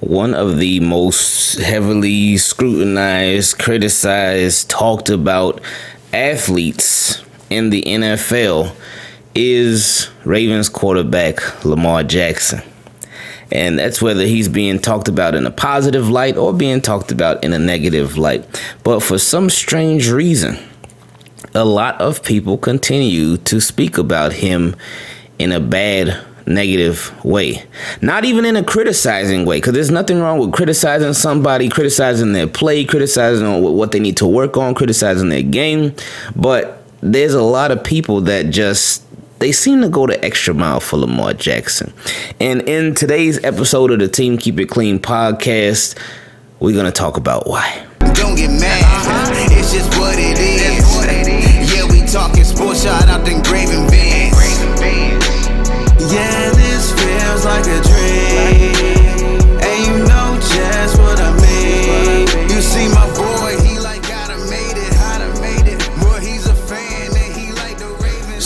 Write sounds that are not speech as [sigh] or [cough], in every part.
one of the most heavily scrutinized, criticized, talked about athletes in the NFL is Ravens quarterback Lamar Jackson. And that's whether he's being talked about in a positive light or being talked about in a negative light. But for some strange reason, a lot of people continue to speak about him in a bad negative way. Not even in a criticizing way, because there's nothing wrong with criticizing somebody, criticizing their play, criticizing what they need to work on, criticizing their game. But there's a lot of people that just they seem to go the extra mile for Lamar Jackson. And in today's episode of the Team Keep It Clean podcast, we're gonna talk about why. Don't get mad, it's just what it is. Yeah, we talking sports, shot out yeah,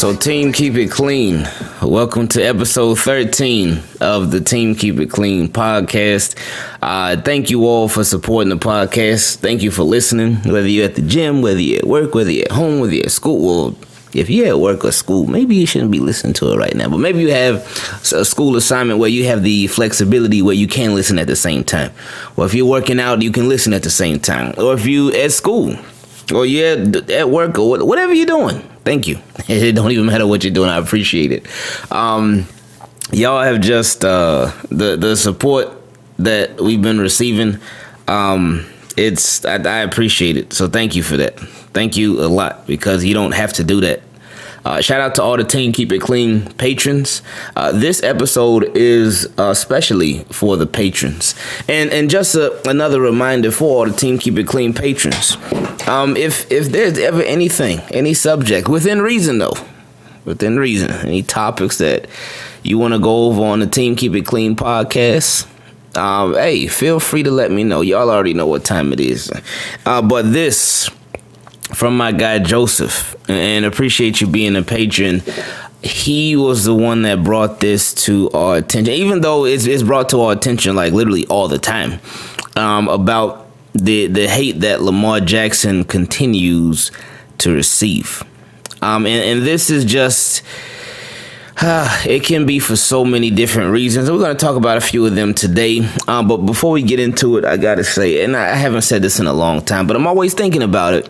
So team keep it clean. Welcome to episode 13 of the Team Keep It Clean podcast. Uh, thank you all for supporting the podcast. Thank you for listening, whether you're at the gym, whether you're at work, whether you're at home, whether you're at school. Well, if you're at work or school, maybe you shouldn't be listening to it right now. But maybe you have a school assignment where you have the flexibility where you can listen at the same time. Or if you're working out, you can listen at the same time. Or if you at school, or you're at work, or whatever you're doing. Thank you. [laughs] It don't even matter what you're doing. I appreciate it. Um, y'all have just uh, the the support that we've been receiving. Um, it's I, I appreciate it. So thank you for that. Thank you a lot because you don't have to do that. Uh, shout out to all the Team Keep It Clean patrons. Uh, this episode is uh, especially for the patrons. And and just a, another reminder for all the Team Keep It Clean patrons. Um, if if there's ever anything, any subject within reason though, within reason, any topics that you want to go over on the Team Keep It Clean podcast, um, hey, feel free to let me know. Y'all already know what time it is. Uh, but this from my guy Joseph, and appreciate you being a patron. He was the one that brought this to our attention, even though it's, it's brought to our attention like literally all the time um, about the the hate that Lamar Jackson continues to receive. Um, and, and this is just [sighs] it can be for so many different reasons. We're going to talk about a few of them today. Um, but before we get into it, I got to say, and I haven't said this in a long time, but I'm always thinking about it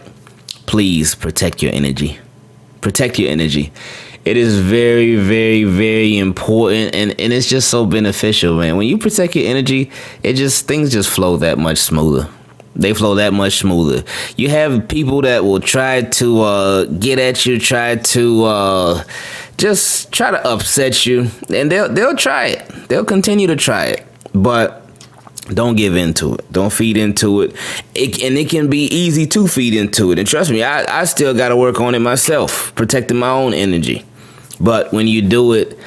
please protect your energy. Protect your energy. It is very, very, very important and, and it's just so beneficial, man. When you protect your energy, it just things just flow that much smoother. They flow that much smoother. You have people that will try to uh, get at you, try to uh, just try to upset you, and they'll they'll try it. They'll continue to try it, but don't give into it. Don't feed into it. it. And it can be easy to feed into it. And trust me, I, I still got to work on it myself, protecting my own energy. But when you do it,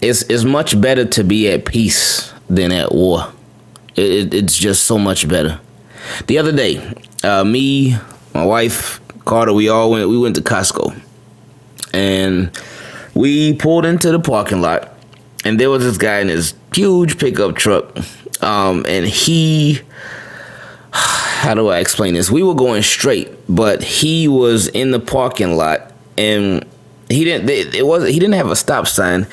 it's, it's much better to be at peace than at war. It, it, it's just so much better. The other day, uh, me, my wife, Carter, we all went, we went to Costco. And we pulled into the parking lot. And there was this guy in his huge pickup truck um, and he, how do I explain this? We were going straight, but he was in the parking lot and he didn't, it was, he didn't have a stop sign.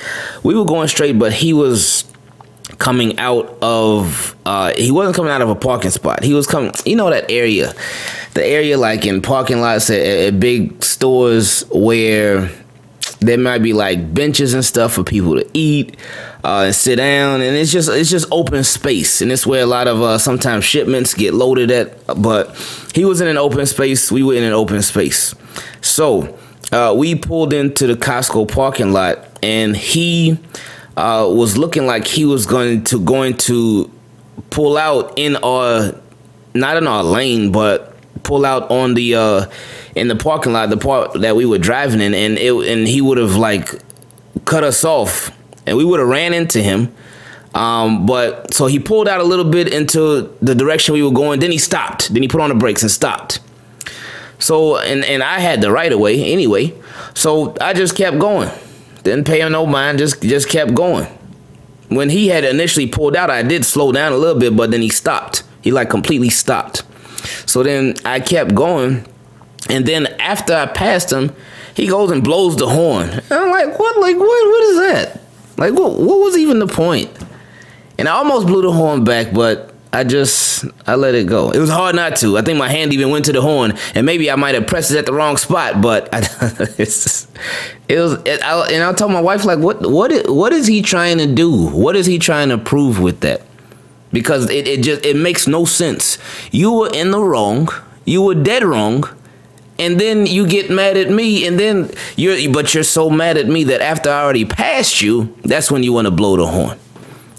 We were going straight, but he was coming out of, uh, he wasn't coming out of a parking spot. He was coming, you know, that area, the area like in parking lots at, at big stores where there might be like benches and stuff for people to eat uh, and sit down, and it's just it's just open space, and it's where a lot of uh, sometimes shipments get loaded at. But he was in an open space, we were in an open space, so uh, we pulled into the Costco parking lot, and he uh, was looking like he was going to going to pull out in our not in our lane, but pull out on the uh in the parking lot, the part that we were driving in, and it and he would have like cut us off, and we would have ran into him. Um, but so he pulled out a little bit into the direction we were going. Then he stopped. Then he put on the brakes and stopped. So and and I had the right of way anyway. So I just kept going. Didn't pay him no mind. Just just kept going. when he had initially pulled out, I did slow down a little bit, but then he stopped. He like completely stopped. So then I kept going, and then after I passed him, he goes and blows the horn. And I'm like, what? Like what? What is that? Like what? What was even the point? And I almost blew the horn back, but I just I let it go. It was hard not to. I think my hand even went to the horn, and maybe I might have pressed it at the wrong spot. But I, [laughs] just, it was. It, I, and I told my wife like, what what is, what is he trying to do? What is he trying to prove with that? Because it, it just it makes no sense. You were in the wrong. You were dead wrong. And then you get mad at me, and then you're, but you're so mad at me that after I already passed you, that's when you want to blow the horn.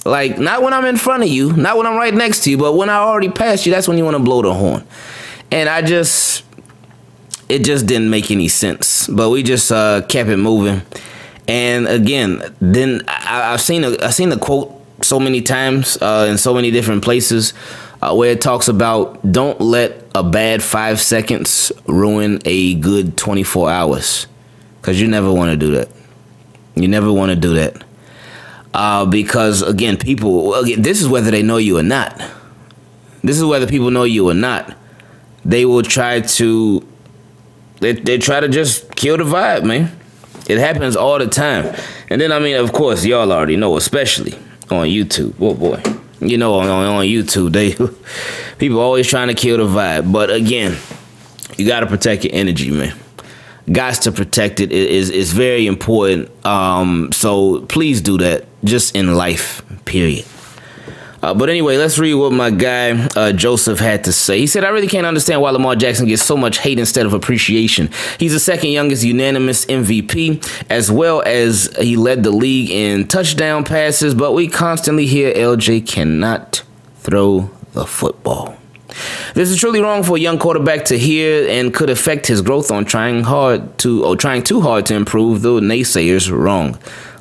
Like, not when I'm in front of you, not when I'm right next to you, but when I already passed you, that's when you want to blow the horn. And I just, it just didn't make any sense. But we just uh, kept it moving. And again, then I, have seen a, I've seen the quote so many times uh, in so many different places uh, where it talks about don't let a bad five seconds ruin a good 24 hours. Because you never want to do that. You never want to do that uh, because again, people. Again, this is whether they know you or not. This is whether people know you or not. They will try to. They they try to just kill the vibe, man. It happens all the time. And then I mean, of course, y'all already know, especially on YouTube. Oh boy, you know on on YouTube, they [laughs] people always trying to kill the vibe. But again, you got to protect your energy, man guys to protect it is is very important. Um, so please do that just in life, period. Uh, but anyway, let's read what my guy uh, Joseph had to say. He said, I really can't understand why Lamar Jackson gets so much hate instead of appreciation. He's the second youngest unanimous MVP, as well as he led the league in touchdown passes, but we constantly hear LJ cannot throw the football. This is truly wrong for a young quarterback to hear and could affect his growth on trying hard to or trying too hard to improve the naysayers wrong.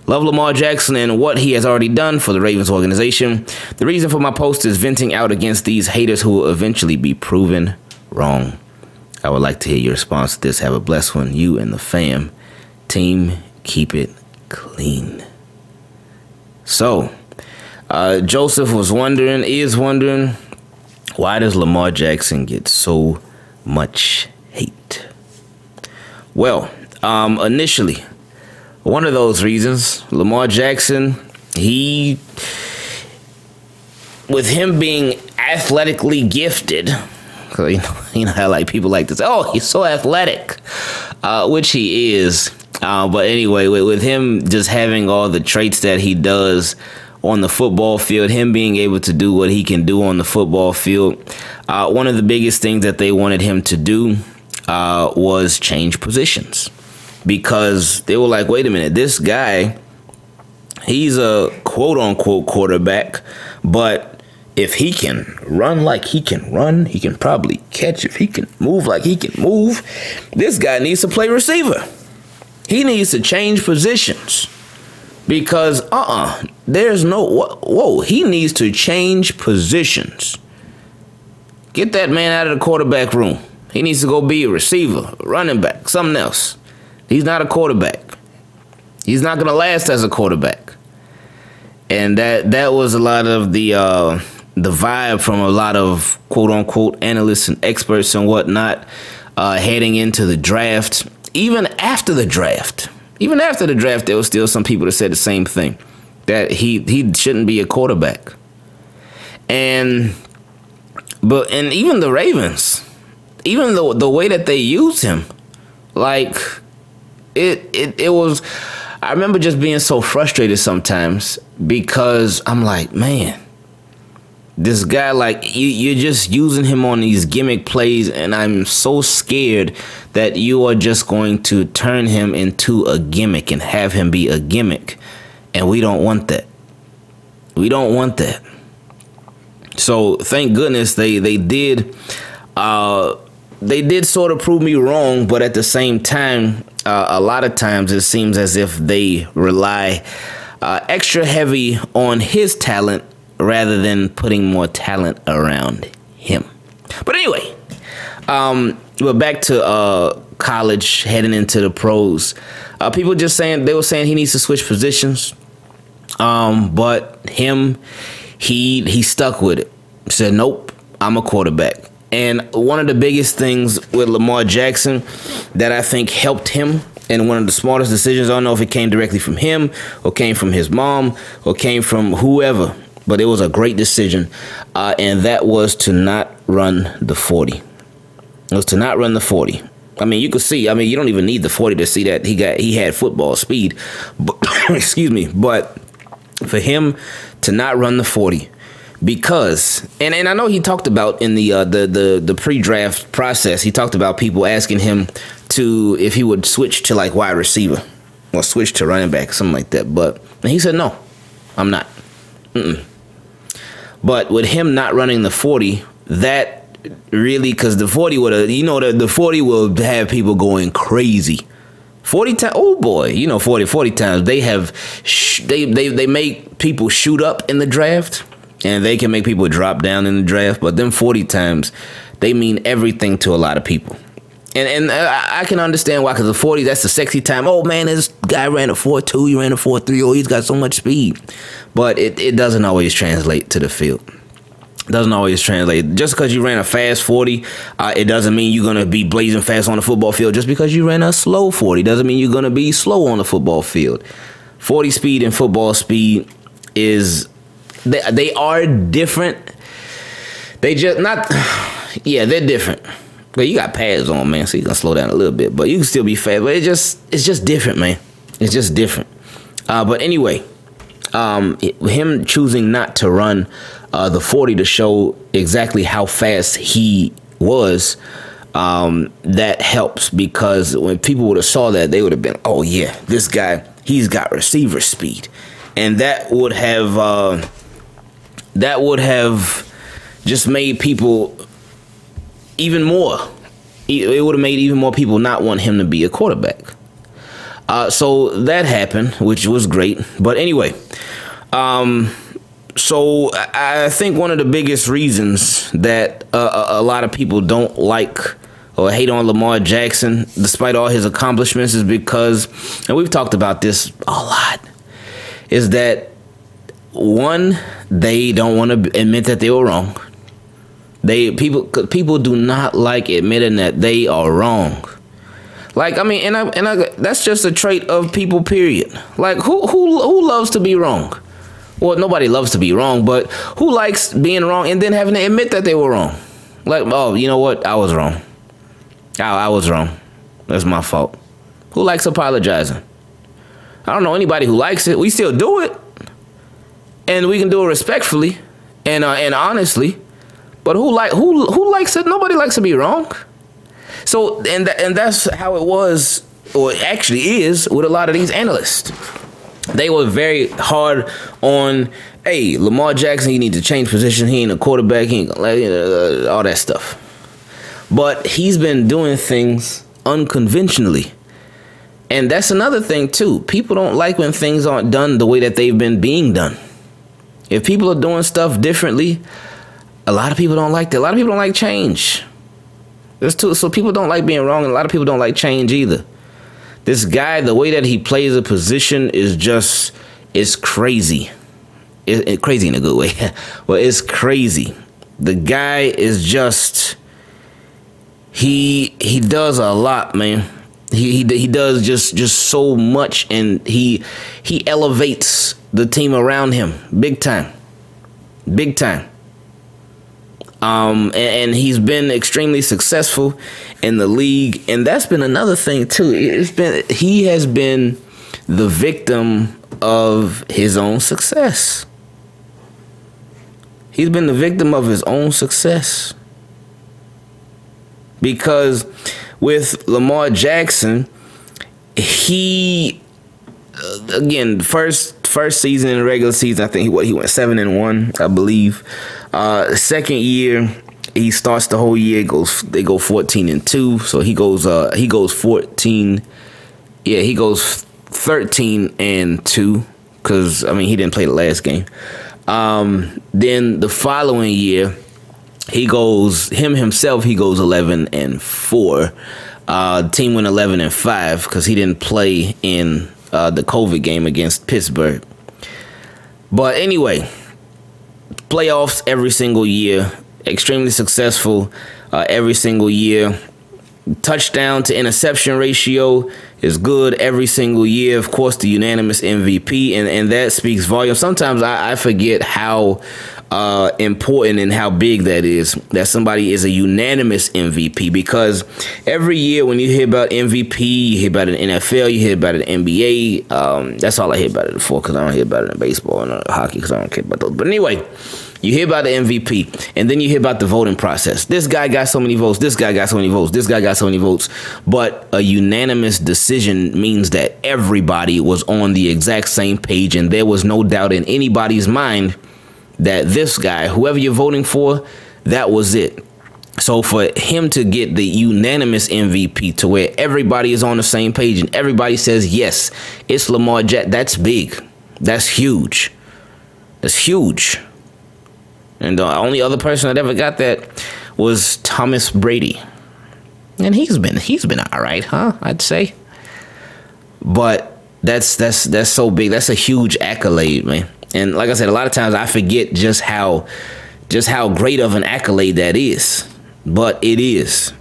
Love Lamar Jackson and what he has already done for the Ravens organization. The reason for my post is venting out against these haters who will eventually be proven wrong. I would like to hear your response to this. Have a blessed one, you and the fam. Team, keep it clean. So, uh, Joseph was wondering, is wondering, why does Lamar Jackson get so much hate? Well, um, initially, one of those reasons, Lamar Jackson, he, with him being athletically gifted, you know, [laughs] you know how like people like to say, "Oh, he's so athletic," uh, which he is. Uh, but anyway, with, with him just having all the traits that he does, on the football field, him being able to do what he can do on the football field. Uh, one of the biggest things that they wanted him to do uh, was change positions because they were like, wait a minute, this guy, he's a quote unquote quarterback, but if he can run like he can run, he can probably catch. If he can move like he can move, this guy needs to play receiver. He needs to change positions because uh-uh there's no whoa he needs to change positions get that man out of the quarterback room he needs to go be a receiver running back something else he's not a quarterback. He's not gonna last as a quarterback. And that that was a lot of the uh, the vibe from a lot of quote unquote analysts and experts and whatnot uh, heading into the draft. Even after the draft even after the draft, there was still some people that said the same thing that he he shouldn't be a quarterback. And but and even the Ravens, even the the way that they used him, like it it it was. I remember just being so frustrated sometimes because I'm like, man, this guy like you, you're just using him on these gimmick plays and i'm so scared that you are just going to turn him into a gimmick and have him be a gimmick and we don't want that we don't want that so thank goodness they they did uh they did sort of prove me wrong but at the same time uh, a lot of times it seems as if they rely uh, extra heavy on his talent rather than putting more talent around him. But anyway, um, but back to uh, college, heading into the pros. Uh, people just saying they were saying he needs to switch positions. Um, but him, he he stuck with it. Said, "Nope, I'm a quarterback." And one of the biggest things with Lamar Jackson that I think helped him and one of the smartest decisions, I don't know if it came directly from him or came from his mom or came from whoever, but it was a great decision. Uh, and that was to not run the 40. It was to not run the 40. I mean, you could see. I mean, you don't even need the 40 to see that he got he had football speed. But [coughs] excuse me, but for him to not run the 40 because and, and I know he talked about in the uh, the the the pre-draft process he talked about people asking him to if he would switch to like wide receiver or switch to running back something like that. But he said no I'm not. Mm-mm. but with him not running the 40 that really because the 40 would have you know the, the 40 will have people going crazy. 40 times oh boy you know 40 40 times they have sh- they, they they make people shoot up in the draft and they can make people drop down in the draft. But them forty times, they mean everything to a lot of people. And and I can understand why, because the forty that's the sexy time. Oh man, this guy ran a four two, he ran a four three. Oh, he's got so much speed, but it it doesn't always translate to the field. doesn't always translate. Just because you ran a fast 40, uh, it doesn't mean you're to be blazing fast on the football field. Just because you ran a slow 40 doesn't mean you're to be slow on the football field. 40 speed and football speed is they they are different. They just not. [sighs] Yeah, they're different. But you got pads on, man, so you can slow down a little bit. But you can still be fast. But it just it's just different, man. It's just different. Uh, but anyway, um, him choosing not to run uh, the 40 to show exactly how fast he was, um, that helps because when people would have saw that, they would have been, oh yeah, this guy, he's got receiver speed, and that would have. Uh, that would have just made people even more. It would have made even more people not want him to be a quarterback. Uh, so that happened, which was great. But anyway, um, so I think one of the biggest reasons that uh, a lot of people don't like or hate on Lamar Jackson, despite all his accomplishments, is because, and we've talked about this a lot, is that one, they don't want to admit that they were wrong. They people people do not like admitting that they are wrong. Like I mean, and I and I that's just a trait of people. Period. Like who who who loves to be wrong? Well, nobody loves to be wrong, but who likes being wrong and then having to admit that they were wrong? Like, oh, you know what? I was wrong. I, I was wrong. That's my fault. Who likes apologizing? I don't know anybody who likes it. We still do it and we can do it respectfully and uh, and honestly. But who like who who likes it? Nobody likes to be wrong. So and th- and that's how it was, or actually is, with a lot of these analysts. They were very hard on, hey, Lamar Jackson, you need to change position. He ain't a quarterback. He ain't uh, all that stuff. But he's been doing things unconventionally. And that's another thing too. People don't like when things aren't done the way that they've been being done. If people are doing stuff differently, a lot of people don't like that. A lot of people don't like change. There's too so people don't like being wrong, and a lot of people don't like change either. This guy, the way that he plays a position is just it's crazy. It, it crazy in a good way. [laughs] well, it's crazy. The guy is just he he does a lot, man. He, he he does just just so much, and he he elevates the team around him big time, big time. Um, and, and, he's been extremely successful in the league, and that's been another thing too. It's been he has been the victim of his own success. He's been the victim of his own success because with Lamar Jackson, he uh, again first first season in the regular season, I think he what he went seven and one, I believe. Uh, second year, he starts the whole year goes they go fourteen and two, so he goes uh he goes fourteen. Yeah, he goes thirteen and two because I mean he didn't play the last game. Um, then the following year he goes him himself. He goes eleven and four. Uh, team went eleven and five because he didn't play in uh, the COVID game against Pittsburgh. But anyway, playoffs every single year, extremely successful uh, every single year. Touchdown to interception ratio is good every single year. Of course, the unanimous MVP, and, and that speaks volume. Sometimes I, I forget how uh, important and how big that is that somebody is a unanimous MVP because every year when you hear about MVP, you hear about an NFL, you hear about an NBA. Um, that's all I hear about it for because I don't hear about it in baseball and uh, hockey because I don't care about those. But anyway, you hear about the MVP and then you hear about the voting process. This guy got so many votes, this guy got so many votes, this guy got so many votes. But a unanimous decision means that everybody was on the exact same page and there was no doubt in anybody's mind that this guy, whoever you're voting for, that was it. So for him to get the unanimous MVP to where everybody is on the same page and everybody says yes, it's Lamar Jack. That's big. That's huge. That's huge. And the only other person that ever got that was Thomas Brady. And he's been he's been all right, huh? I'd say. But that's that's that's so big. That's a huge accolade, man. And like I said, a lot of times I forget just how just how great of an accolade that is. But it is.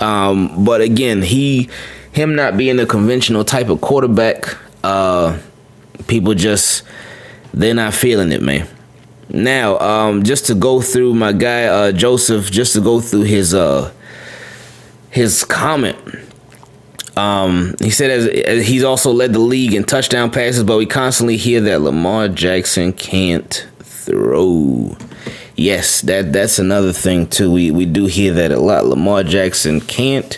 Um, but again, he him not being a conventional type of quarterback, uh, people just they're not feeling it, man. Now, um, just to go through my guy uh, Joseph, just to go through his uh, his comment. Um, he said as, as, he's also led the league in touchdown passes, but we constantly hear that Lamar Jackson can't throw. Yes, that that's another thing too. We we do hear that a lot. Lamar Jackson can't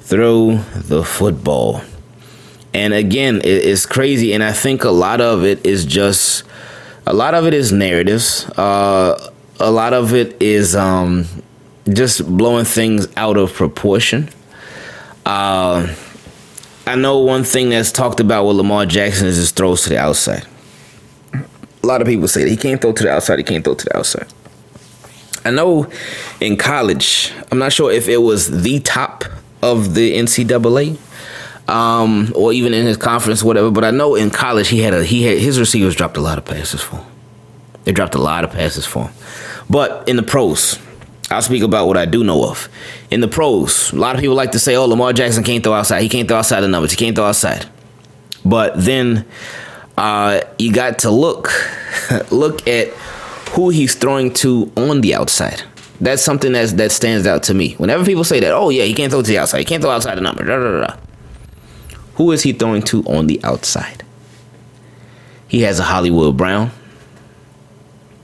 throw the football. And again, it, it's crazy and I think a lot of it is just a lot of it is narratives. Uh, a lot of it is um, just blowing things out of proportion. Uh, I know one thing that's talked about with Lamar Jackson is his throws to the outside. A lot of people say he can't throw to the outside, he can't throw to the outside. I know in college, I'm not sure if it was the top of the NCAA, um, or even in his conference, whatever. But I know in college he had a he had his receivers dropped a lot of passes for him. They dropped a lot of passes for him. But in the pros, I'll speak about what I do know of. In the pros, a lot of people like to say, "Oh, Lamar Jackson can't throw outside. He can't throw outside the numbers. He can't throw outside." But then uh, you got to look [laughs] look at who he's throwing to on the outside. That's something that's, that stands out to me. Whenever people say that, "Oh yeah, he can't throw to the outside. He can't throw outside the number," da, da, da, who is he throwing to on the outside? He has a Hollywood Brown,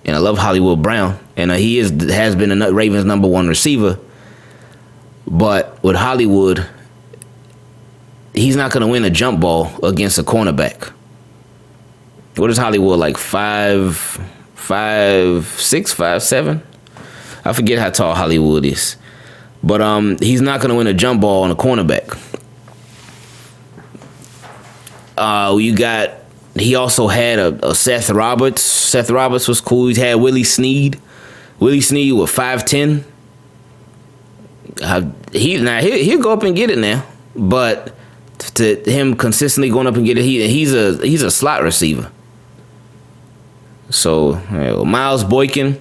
and I love Hollywood Brown and uh, he is has been a Ravens number one receiver. But with Hollywood, he's not going to win a jump ball against a cornerback. What is Hollywood like? Five, five, six, five, seven. I forget how tall Hollywood is, but um, he's not going to win a jump ball on a cornerback. Uh, you got. He also had a, a Seth Roberts. Seth Roberts was cool. He had Willie Snead. Willie Snead with five ten. Uh, he now he he'll go up and get it now, but to him consistently going up and get it, he he's a he's a slot receiver. So Miles Boykin,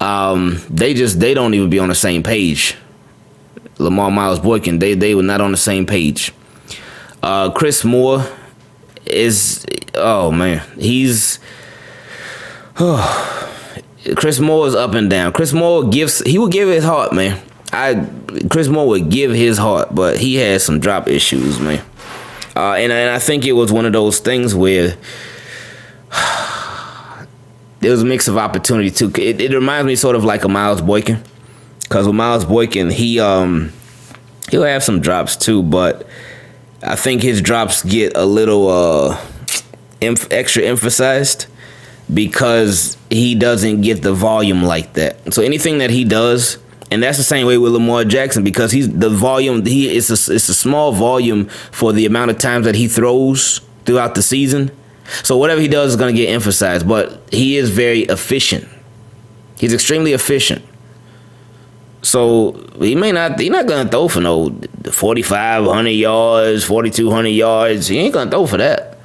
um, they just they don't even be on the same page. Lamar Miles Boykin, they they were not on the same page. Uh, Chris Moore is oh man, he's oh, [sighs] Chris Moore is up and down. Chris Moore gives he would give his heart, man. I Chris Moore would give his heart, but he had some drop issues, man. Uh, and and I think it was one of those things where [sighs] there was a mix of opportunity too. It, it reminds me sort of like a Miles Boykin, because with Miles Boykin, he um he'll have some drops too, but I think his drops get a little uh extra emphasized because he doesn't get the volume like that. So anything that he does, and that's the same way with Lamar Jackson because he's the volume. He it's a it's a small volume for the amount of times that he throws throughout the season. So whatever he does is going to get emphasized, but he is very efficient. He's extremely efficient. So he may not he's not gonna throw for no forty five hundred yards, forty two hundred yards. He ain't gonna throw for that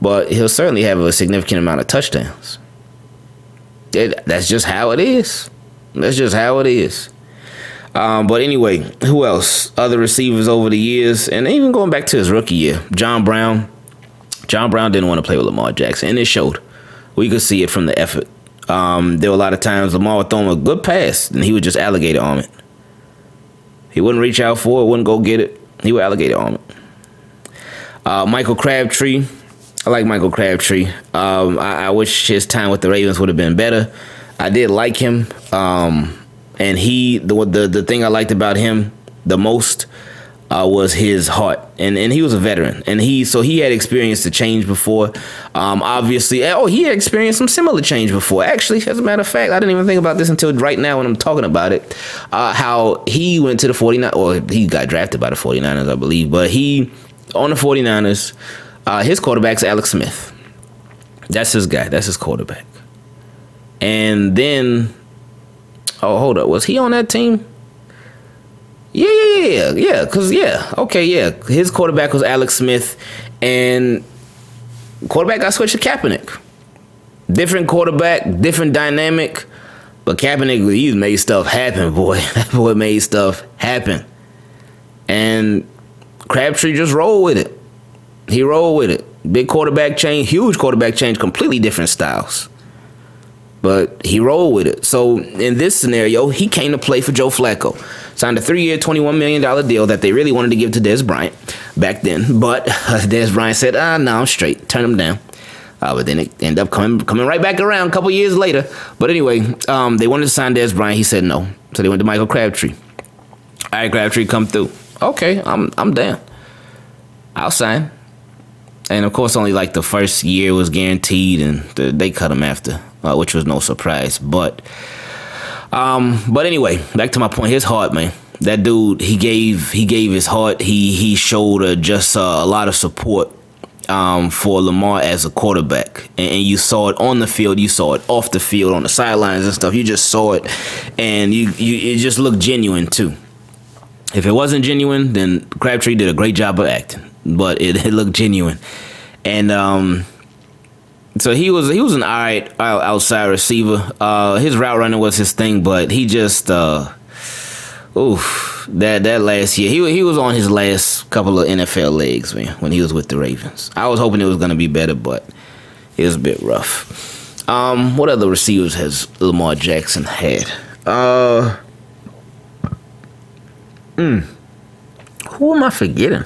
but he'll certainly have a significant amount of touchdowns. That, that's just how it is. That's just how it is. Um, but anyway, who else? Other receivers over the years, and even going back to his rookie year, John Brown. John Brown didn't want to play with Lamar Jackson, and it showed. We could see it from the effort. Um, there were a lot of times Lamar would throw him a good pass, and he would just alligator arm it. He wouldn't reach out for it, wouldn't go get it. He would alligator arm it. Uh, Michael Crabtree. I like Michael Crabtree. Um, I, I, wish his time with the Ravens would have been better. I did like him. Um, and he the the the thing I liked about him the most uh, was his heart, and and he was a veteran, and he so he had experienced the change before. Um, obviously, oh, he had experienced some similar change before. Actually, as a matter of fact, I didn't even think about this until right now when I'm talking about it. Uh, how he went to the 49 or he got drafted by the 49ers, I believe, but he on the 49ers, uh, his quarterback's Alex Smith. That's his guy. That's his quarterback. And then Oh, hold up. Was he on that team? Yeah, yeah, yeah, yeah. Cause yeah, okay, yeah. His quarterback was Alex Smith, and quarterback got switched to Kaepernick. Different quarterback, different dynamic, but Kaepernick, he's made stuff happen, boy. [laughs] That boy made stuff happen, and Crabtree just rolled with it. He rolled with it. Big quarterback change, huge quarterback change, completely different styles but he rolled with it. So in this scenario, he came to play for Joe Flacco. Signed a three-year, $21 million deal that they really wanted to give to Dez Bryant back then. But [laughs] uh, Dez Bryant said, ah, no, I'm straight. Turn him down. Uh, but then it ended up coming coming right back around a couple years later. But anyway, um, they wanted to sign Dez Bryant. He said no. So they went to Michael Crabtree. All right, Crabtree, come through. Okay, I'm I'm down. I'll sign. And of course, only like the first year was guaranteed, and the, they cut him after uh, which was no surprise. But um, but anyway, back to my point. His heart, man. That dude, he gave he gave his heart. He he showed uh, just uh, a lot of support um, for Lamar as a quarterback, and, and, you saw it on the field, you saw it off the field, on the sidelines and stuff. You just saw it, and you you it just looked genuine too. If it wasn't genuine, then Crabtree did a great job of acting, but it, [laughs] it looked genuine, and um, so he was he was an alright outside receiver. Uh, his route running was his thing, but he just uh, oof that that last year he he was on his last couple of NFL legs man when he was with the Ravens. I was hoping it was gonna be better, but it was a bit rough. Um, what other receivers has Lamar Jackson had? Uh, mm, who am I forgetting?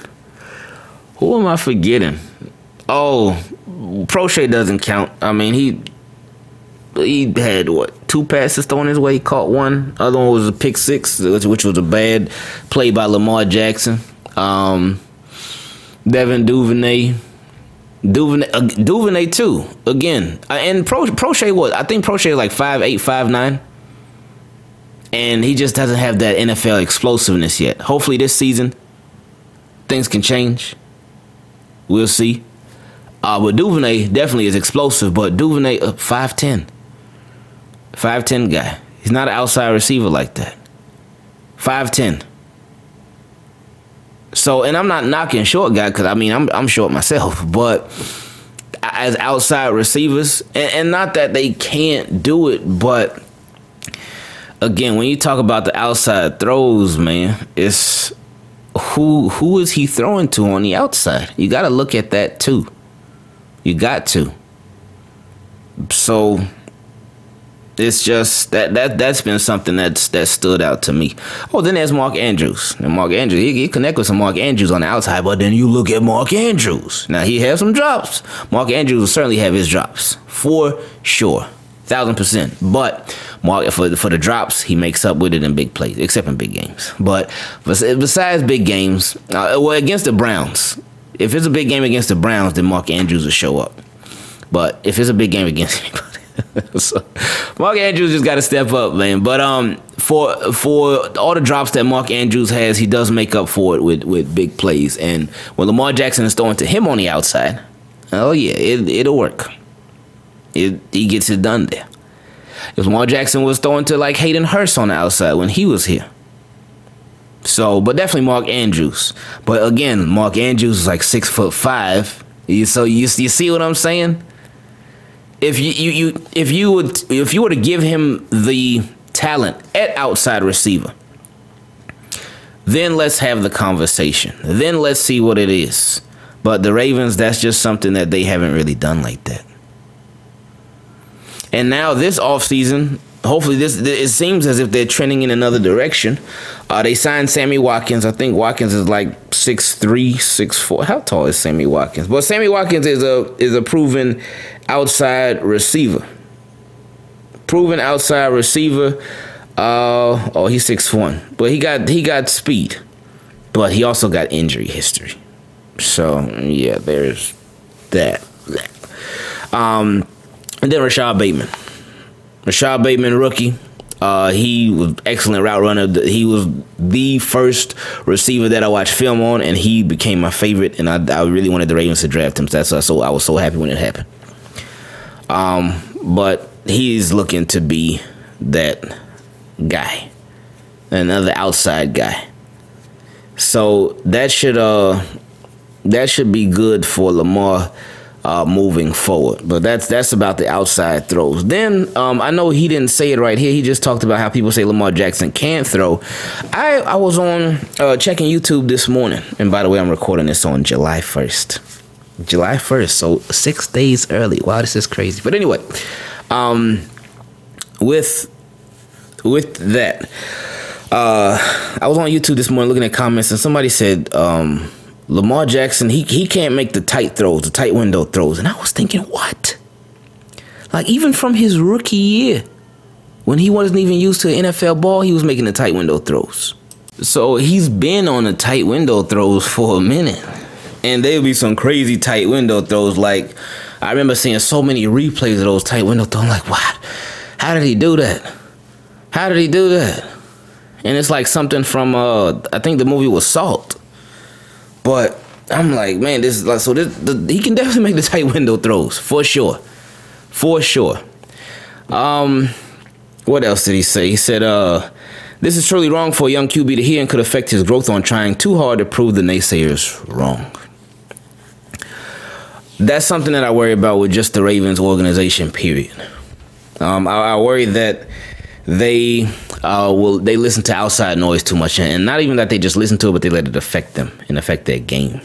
Who am I forgetting? Oh, Proche doesn't count. I mean, he he had what two passes thrown his way. He caught one. Other one was a pick six, which, was a bad play by Lamar Jackson. Um, Devin Duvernay. Duvernay, uh, Duvernay too. Again, uh, and Pro, Proche was I think Proche is like five eight, five nine, and he just doesn't have that NFL explosiveness yet. Hopefully this season, things can change. We'll see. Uh, but Duvernay definitely is explosive, but Duvernay uh, 5'10. 5'10 guy. He's not an outside receiver like that. 5'10. So, and I'm not knocking short guy because I mean I'm I'm short myself, [laughs] but as outside receivers, and, and not that they can't do it, but again, when you talk about the outside throws, man, it's who who is he throwing to on the outside? You got to look at that too. You got to. So it's just that that that's been something that's that stood out to me. Oh, then there's Mark Andrews. And Mark Andrews, he, he connect with some Mark Andrews on the outside, but then you look at Mark Andrews. Now he has some drops. Mark Andrews will certainly have his drops for sure, thousand percent. But Mark for for the drops, he makes up with it in big plays, except in big games. But besides big games, uh, well against the Browns, if it's a big game against the Browns, then Mark Andrews will show up. But if it's a big game against [laughs] anybody, so Mark Andrews just got to step up, man. But um, for for all the drops that Mark Andrews has, he does make up for it with with big plays. And when Lamar Jackson is throwing to him on the outside, oh yeah, it it'll work. It he gets it done there. If Lamar Jackson was throwing to like Hayden Hurst on the outside when he was here, so, but definitely Mark Andrews. But again, Mark Andrews is like six foot five. So you you see what I'm saying? if you, you, you if you would if you were to give him the talent at outside receiver, then let's have the conversation. Then let's see what it is. But the Ravens, that's just something that they haven't really done like that. And now this offseason, hopefully this it seems as if they're trending in another direction. Uh, they signed Sammy Watkins. I think Watkins is like six three, six four. How tall is Sammy Watkins? But Sammy Watkins is a is a proven outside receiver. Proven outside receiver. Uh, oh, he's six one, but he got he got speed, but he also got injury history. So yeah, there's that. Um, and then Rashod Bateman. Rashod Bateman, rookie. Uh, he was excellent route runner. He was the first receiver that I watched film on, and he became my favorite. And I, I really wanted the Ravens to draft him. So that's so I was so happy when it happened. Um, but he's looking to be that guy, another outside guy. So that should uh that should be good for Lamar uh, moving forward. But that's that's about the outside throws. Then um, I know he didn't say it right here. He just talked about how people say Lamar Jackson can't throw. I I was on uh, checking YouTube this morning, and by the way, I'm recording this on July 1st. July 1st, so six days early. Wow, this is crazy. But anyway, um, with with that, uh, I was on YouTube this morning looking at comments, and somebody said. Um, Lamar Jackson, he he can't make the tight throws, the tight window throws. And I was thinking, what? Like even from his rookie year, when he wasn't even used to NFL ball, he was making the tight window throws. So he's been on the tight window throws for a minute. And there'll be some crazy tight window throws. Like I remember seeing so many replays of those tight window throws. I'm like, what? How did he do that? How did he do that? And it's like something from uh I think the movie was Salt but I'm like, man, this is like so. This the, he can definitely [laughs] make the tight window throws for sure, for sure. Um, what else did he say? He said, uh, this is truly wrong for a young QB to hear and could affect his growth on trying too hard to prove the naysayers wrong. That's something that I worry about with just the Ravens organization. Period. Um, I, I worry that they uh, will they listen to outside noise too much, and not even that they just listen to it, but they let it affect them and affect their game.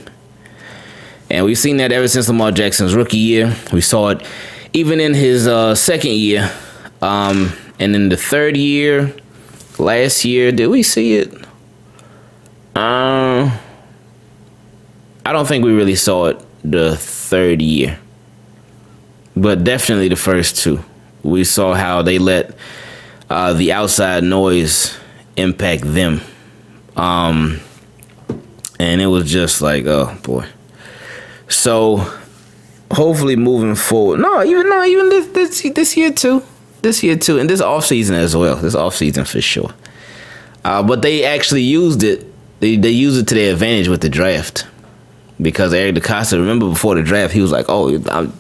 And we've seen that ever since Lamar Jackson's rookie year. We saw it even in his uh, second year, um, and in the third year, last year. Did we see it? Um, I don't think we really saw it the third year, but definitely the first two. We saw how they let uh, the outside noise impact them. Um, and it was just like, oh boy. So hopefully moving forward. No, even no, even this this, this year too. This year too, and this off season as well. This off season for sure. Uh, but they actually used it. They they used it to their advantage with the draft because Eric DeCosta. Remember before the draft, he was like, "Oh, I'm,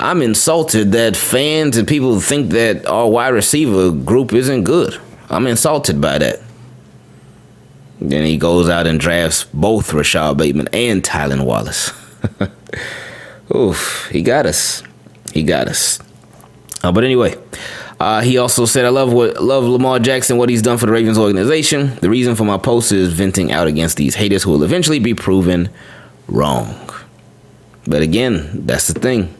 I'm insulted that fans and people think that our wide receiver group isn't good. I'm insulted by that. Then he goes out and drafts both Rashod Bateman and Tylan Wallace. [laughs] Oof, he got us. He got us. Uh, but anyway, uh, he also said, "I love what love Lamar Jackson, what he's done for the Ravens organization. The reason for my post is venting out against these haters who will eventually be proven wrong." But again, that's the thing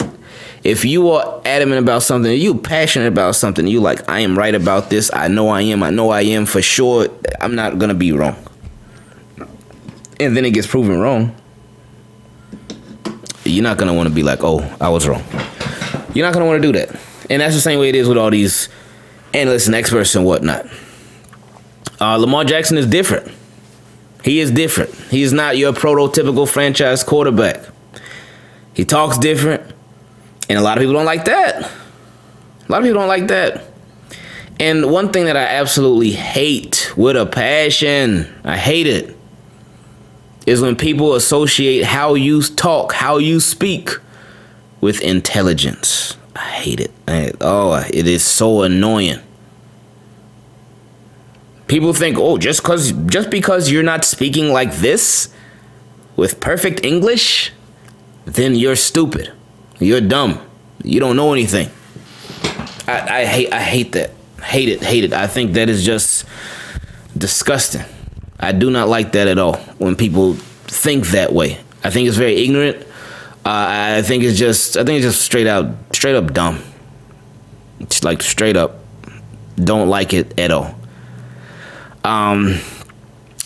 if you are adamant about something, you passionate about something, you like, I am right about this. I know I am. I know I am for sure. I'm not gonna be wrong. And then it gets proven wrong. You're not gonna want to be like, oh, I was wrong. You're not gonna want to do that. And that's the same way it is with all these analysts and experts and whatnot. Uh, Lamar Jackson is different. He is different. He is not your prototypical franchise quarterback. He talks different. And a lot of people don't like that. A lot of people don't like that. And one thing that I absolutely hate with a passion, I hate it, is when people associate how you talk, how you speak with intelligence. I hate it. I, oh, it is so annoying. People think, "Oh, just cuz just because you're not speaking like this with perfect English, then you're stupid." You're dumb. You don't know anything. I, I hate I hate that. Hate it, hate it. I think that is just disgusting. I do not like that at all when people think that way. I think it's very ignorant. Uh, I think it's just I think it's just straight out straight up dumb. It's like straight up don't like it at all. Um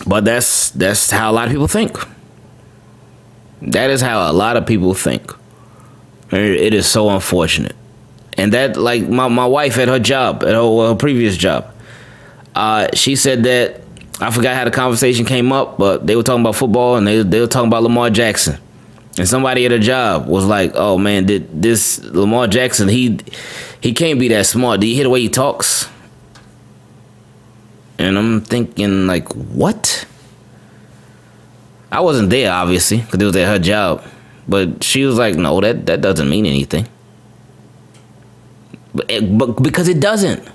but that's that's how a lot of people think. That is how a lot of people think. It is so unfortunate. And that like my, my wife at her job, at her, her previous job, uh, she said that I forgot how the conversation came up, but they were talking about football and they they were talking about Lamar Jackson. And somebody at her job was like, "Oh man, did this Lamar Jackson? He he can't be that smart. Do you hear the way he talks?" And I'm thinking, like, what? I wasn't there, obviously, because it was at her job. But she was like, no, that, that doesn't mean anything. But, it, but because it doesn't.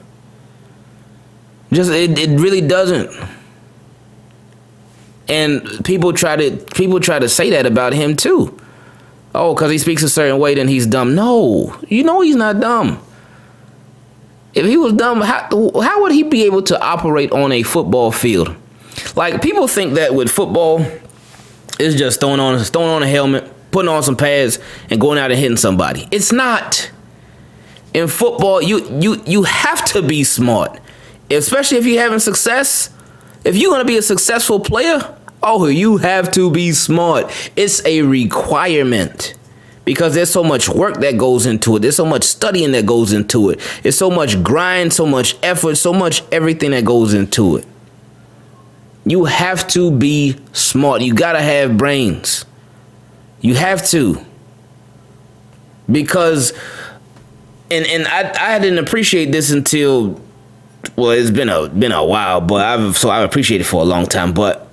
Just it, it really doesn't. And people try to people try to say that about him too. Oh, because he speaks a certain way, then he's dumb. No, you know he's not dumb. If he was dumb, how, how would he be able to operate on a football field? Like people think that with football, it's just throwing on throwing on a helmet, putting on some pads, and going out and hitting somebody. It's not. In football, you you you have to be smart, especially if you're having success. If you're gonna be a successful player, oh, you have to be smart. It's a requirement because there's so much work that goes into it. There's so much studying that goes into it. It's so much grind, so much effort, so much everything that goes into it. You have to be smart. You got to have brains. You have to. Because and and I I didn't appreciate this until well, it's been a been a while, but I've so I've appreciated it for a long time, but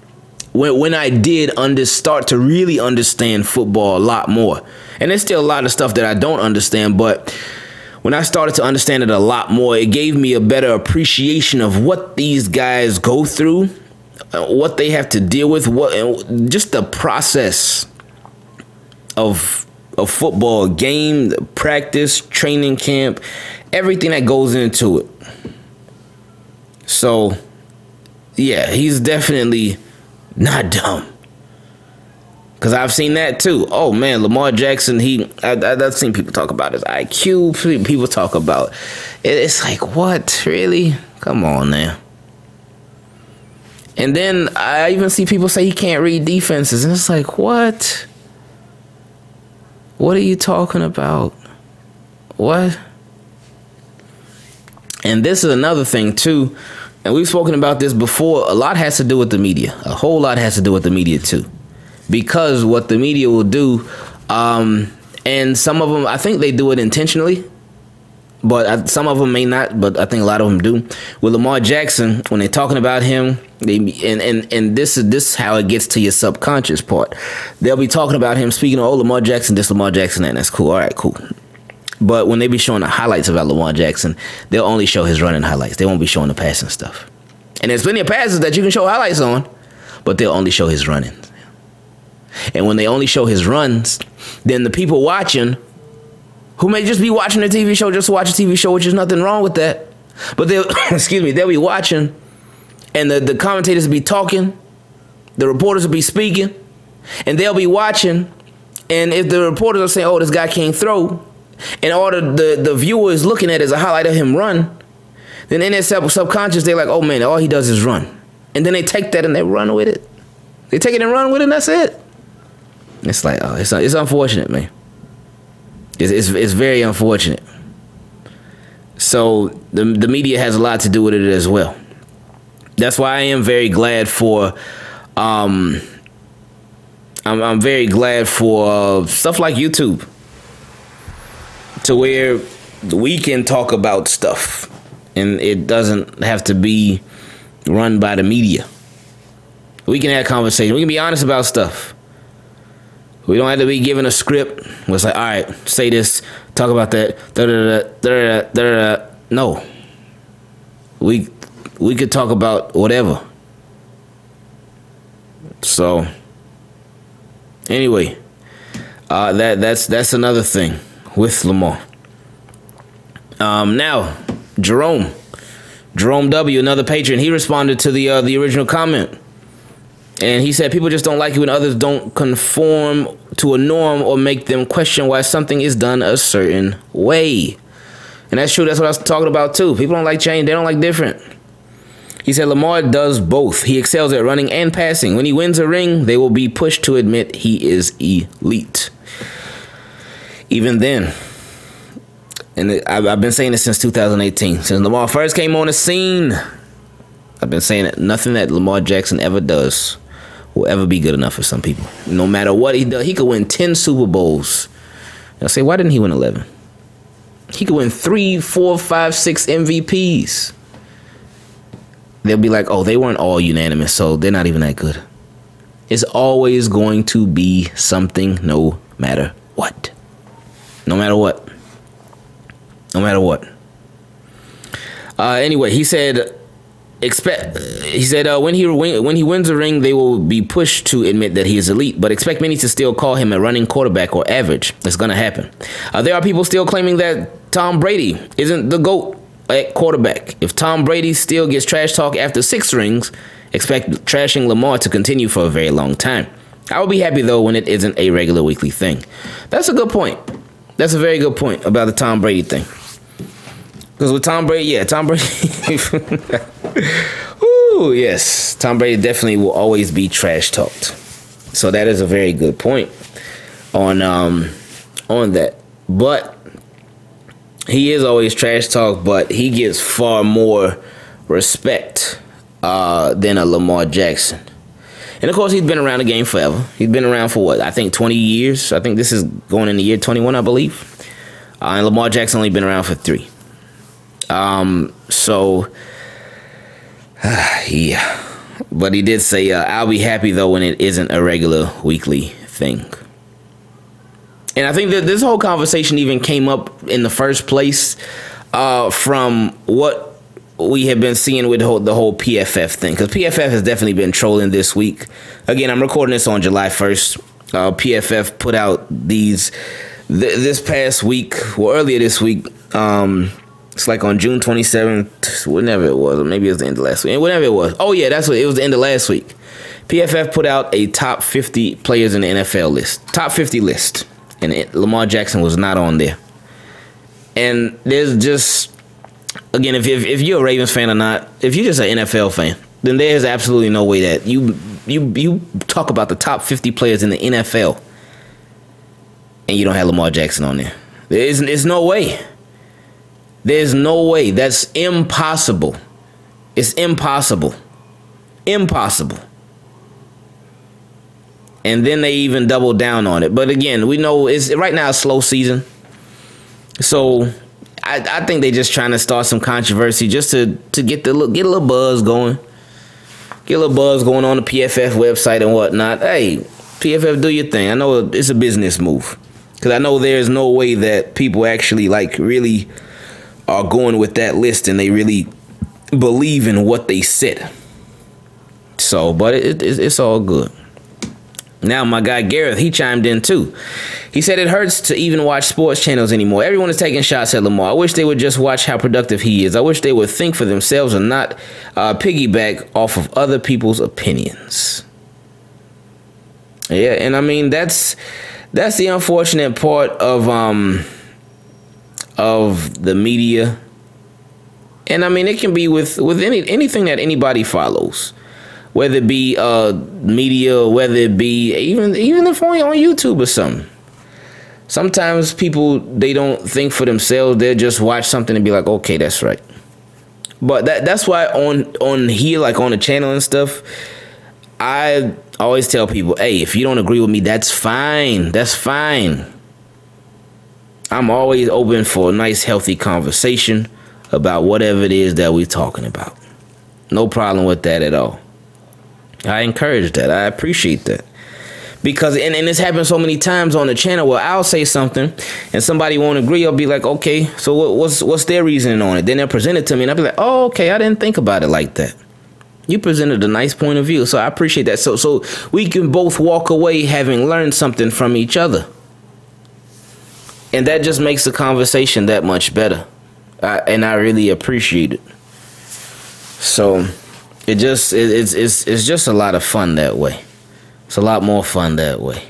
when when I did under start to really understand football a lot more. And there's still a lot of stuff that I don't understand, but when I started to understand it a lot more, it gave me a better appreciation of what these guys go through, what they have to deal with, what just the process of a football game, practice, training camp, everything that goes into it. So, yeah, he's definitely not dumb. Cause I've seen that too. Oh man, Lamar Jackson. He, I, I, have seen people talk about his IQ. People talk about. It, it's like what really? Come on now. And then I even see people say he can't read defenses, and it's like what? What are you talking about? What? And this is another thing too and we've spoken about this before. A lot has to do with the media. A whole lot has to do with the media too, because what the media will do, um, and some of them, I think they do it intentionally, but some of them may not. But I think a lot of them do. With Lamar Jackson, when they're talking about him, they and and and this is this is how it gets to your subconscious part. They'll be talking about him, speaking of oh Lamar Jackson, this Lamar Jackson, and that's cool. All right, cool. But when they be showing the highlights about Lamar Jackson, they'll only show his running highlights. They won't be showing the passing stuff. And there's plenty of passes that you can show highlights on, but they'll only show his running. And when they only show his runs, then the people watching, who may just be watching a TV show just to watch a TV show, which is nothing wrong with that, but they'll [coughs] excuse me, they'll be watching, and the, the commentators will be talking, the reporters will be speaking, and they'll be watching, and if the reporters are saying, "Oh, this guy can't throw," and all the, the, the viewer is looking at is a highlight of him run, then in their subconscious, they're like, oh man, all he does is run. And then they take that and they run with it. They take it and run with it and that's it. It's like, oh, it's, it's unfortunate, man. It's, it's, it's very unfortunate. So the, the media has a lot to do with it as well. That's why I am very glad for, um, I'm, I'm very glad for uh, stuff like YouTube to where we can talk about stuff and it doesn't have to be run by the media. We can have conversation. We can be honest about stuff. We don't have to be given a script. It's like, all right, say this, talk about that. Da da da da da da. No. We we could talk about whatever. So anyway, uh, that that's that's another thing with Lamar. Um, now, Jerome, Jerome W, another patron, he responded to the uh, the original comment, and he said people just don't like you when others don't conform to a norm or make them question why something is done a certain way. And that's true. That's what I was talking about too. People don't like change. They don't like different. He said Lamar does both. He excels at running and passing. When he wins a ring, they will be pushed to admit he is elite. Even then, and I've been saying this since 2018, since Lamar first came on the scene. I've been saying that nothing that Lamar Jackson ever does will ever be good enough for some people. No matter what he does, he could win 10 Super Bowls. I say, why didn't he win 11? He could win three, four, five, six MVPs they'll be like, oh, they weren't all unanimous, so they're not even that good. It's always going to be something no matter what. No matter what. No matter what. Uh, anyway, he said, expect. He said uh, when he when he wins a ring, they will be pushed to admit that he is elite, but expect many to still call him a running quarterback or average. It's gonna happen. Uh, there are people still claiming that Tom Brady isn't the goat at quarterback. If Tom Brady still gets trash talk after six rings, expect trashing Lamar to continue for a very long time. I will be happy though when it isn't a regular weekly thing. That's a good point. That's a very good point about the Tom Brady thing. Because with Tom Brady, yeah, Tom Brady. [laughs] Ooh, yes. Tom Brady definitely will always be trash talked. So that is a very good point on um on that. But he is always trash talk, but he gets far more respect uh, than a Lamar Jackson. And of course, he's been around the game forever. He's been around for what I think 20 years. I think this is going into year 21, I believe. Uh, and Lamar Jackson only been around for three. Um, so [sighs] yeah, but he did say, uh, "I'll be happy though when it isn't a regular weekly thing." and I think that this whole conversation even came up in the first place uh, from what we have been seeing with the whole, PFF thing because PFF has definitely been trolling this week. Again, I'm recording this on July 1st. Uh, PFF put out these th- this past week, well earlier this week. Um, it's like on June 27th, whenever it was, or maybe it was the end of last week, whatever it was. Oh yeah, that's what it was. The end of last week. PFF put out a top 50 players in the NFL list, top 50 list and it, Lamar Jackson was not on there. And there's just again, if, if if you're a Ravens fan or not, if you're just an NFL fan, then there's absolutely no way that you you you talk about the top 50 players in the NFL and you don't have Lamar Jackson on there. There isn't. There's no way. There's no way. That's impossible. It's impossible. Impossible and then they even double down on it. But again, we know it's right now a slow season, so I, I think they're just trying to start some controversy just to to get the get a little buzz going, get a little buzz going on the PFF website and whatnot. Hey, PFF, do your thing. I know it's a business move because I know there's no way that people actually like really are going with that list and they really believe in what they said. So, but it, it, it's all good. Now, my guy Gareth, he chimed in too. He said it hurts to even watch sports channels anymore. Everyone is taking shots at Lamar. I wish they would just watch how productive he is. I wish they would think for themselves and not uh, piggyback off of other people's opinions. Yeah, and I mean that's that's the unfortunate part of um of the media. And I mean it can be with with any anything that anybody follows whether it be uh, media, whether it be even even if only on YouTube or something. Sometimes people they don't think for themselves; they just watch something and be like, "Okay, that's right." But that that's why on on here, like on the channel and stuff, I always tell people, "Hey, if you don't agree with me, that's fine. That's fine." I'm always open for a nice, healthy conversation about whatever it is that we're talking about. No problem with that at all. I encourage that. I appreciate that. Because and, and this happens so many times on the channel where I'll say something and somebody won't agree. I'll be like, okay, so what, what's what's their reasoning on it? Then they'll present it to me and I'll be like, oh, okay, I didn't think about it like that. You presented a nice point of view, so I appreciate that. So so we can both walk away having learned something from each other. And that just makes the conversation that much better. I, and I really appreciate it. So it just it, it's it's it's just a lot of fun that way. It's a lot more fun that way.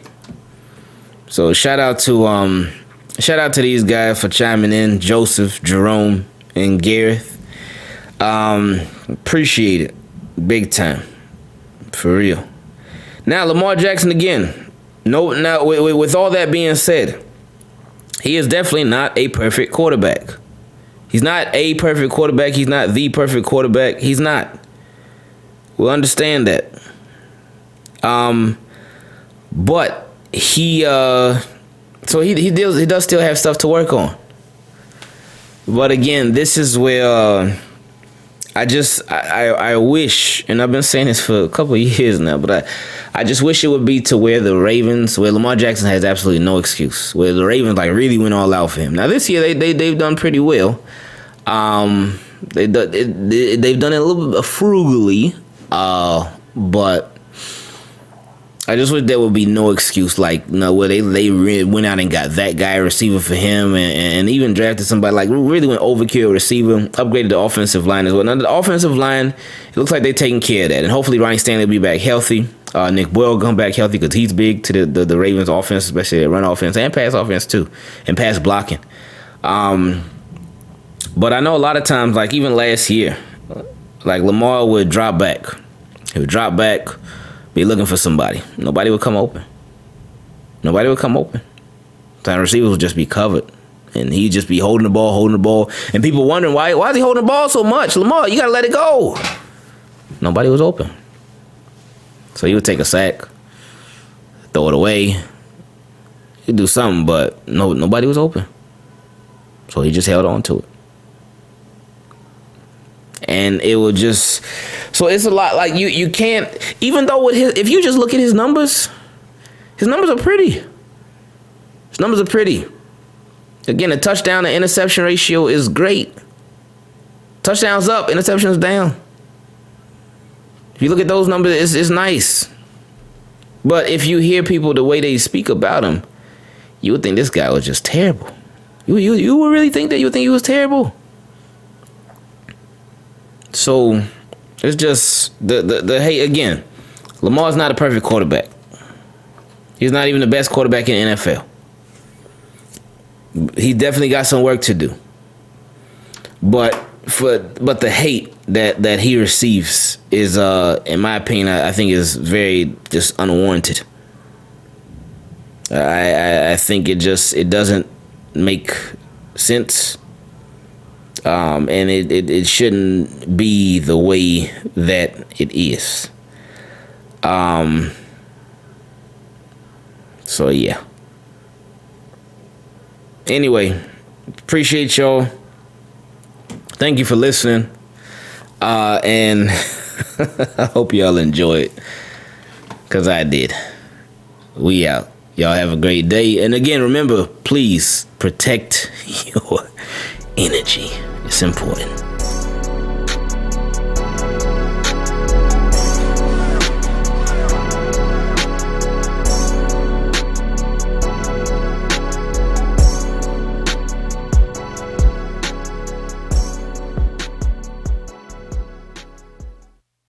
So shout out to um shout out to these guys for chiming in, Joseph, Jerome, and Gareth. Um, appreciate it, big time, for real. Now Lamar Jackson again. No, now with, with all that being said, he is definitely not a perfect quarterback. He's not a perfect quarterback. He's not the perfect quarterback. He's not. We'll understand that. Um, but he uh, so he he deals he does still have stuff to work on. But again, this is where uh, I just I, I, wish, and I've been saying this for a couple years now, but I I just wish it would be to where the Ravens, where Lamar Jackson has absolutely no excuse, where the Ravens like really went all out for him. Now this year they they they've done pretty well. Um, they they've done it a little bit frugally, uh, but I just wish there would be no excuse like no where they they went out and got that guy receiver for him and, and even drafted somebody like really went overkill receiver, upgraded the offensive line as well. Now the offensive line, it looks like they're taking care of that, and hopefully Ronnie Stanley will be back healthy. Uh, Nick Boyle come back healthy because he's big to the, the, the Ravens offense, especially the run offense and pass offense too, and pass blocking. Um, but I know a lot of times, like even last year, like Lamar would drop back. He would drop back be looking for somebody. Nobody would come open. Nobody would come open. The receivers would just be covered. And he'd just be holding the ball, holding the ball. And people wondering why why is he holding the ball so much? Lamar, you gotta let it go. Nobody was open. So he would take a sack, throw it away. He'd do something, but no nobody was open. So he just held on to it and it will just so it's a lot like you you can't even though with his if you just look at his numbers his numbers are pretty. His numbers are pretty. Again the touchdown to interception ratio is great. Touchdowns up interceptions down. If you look at those numbers it's, it's nice. But if you hear people the way they speak about him you would think this guy was just terrible. You you, you would really think that you would think he was terrible so it's just the the, the hey again, Lamar's not a perfect quarterback. He's not even the best quarterback in the NFL. He definitely got some work to do. But for but the hate that that he receives is uh in my opinion I, I think is very just unwarranted. I, I I think it just it doesn't make sense um, and it, it, it shouldn't be the way that it is. Um, so yeah. Anyway, appreciate y'all. Thank you for listening. Uh, and [laughs] I hope y'all enjoy it. Cause I did. We out. Y'all have a great day. And again, remember, please protect [laughs] your energy. It's important.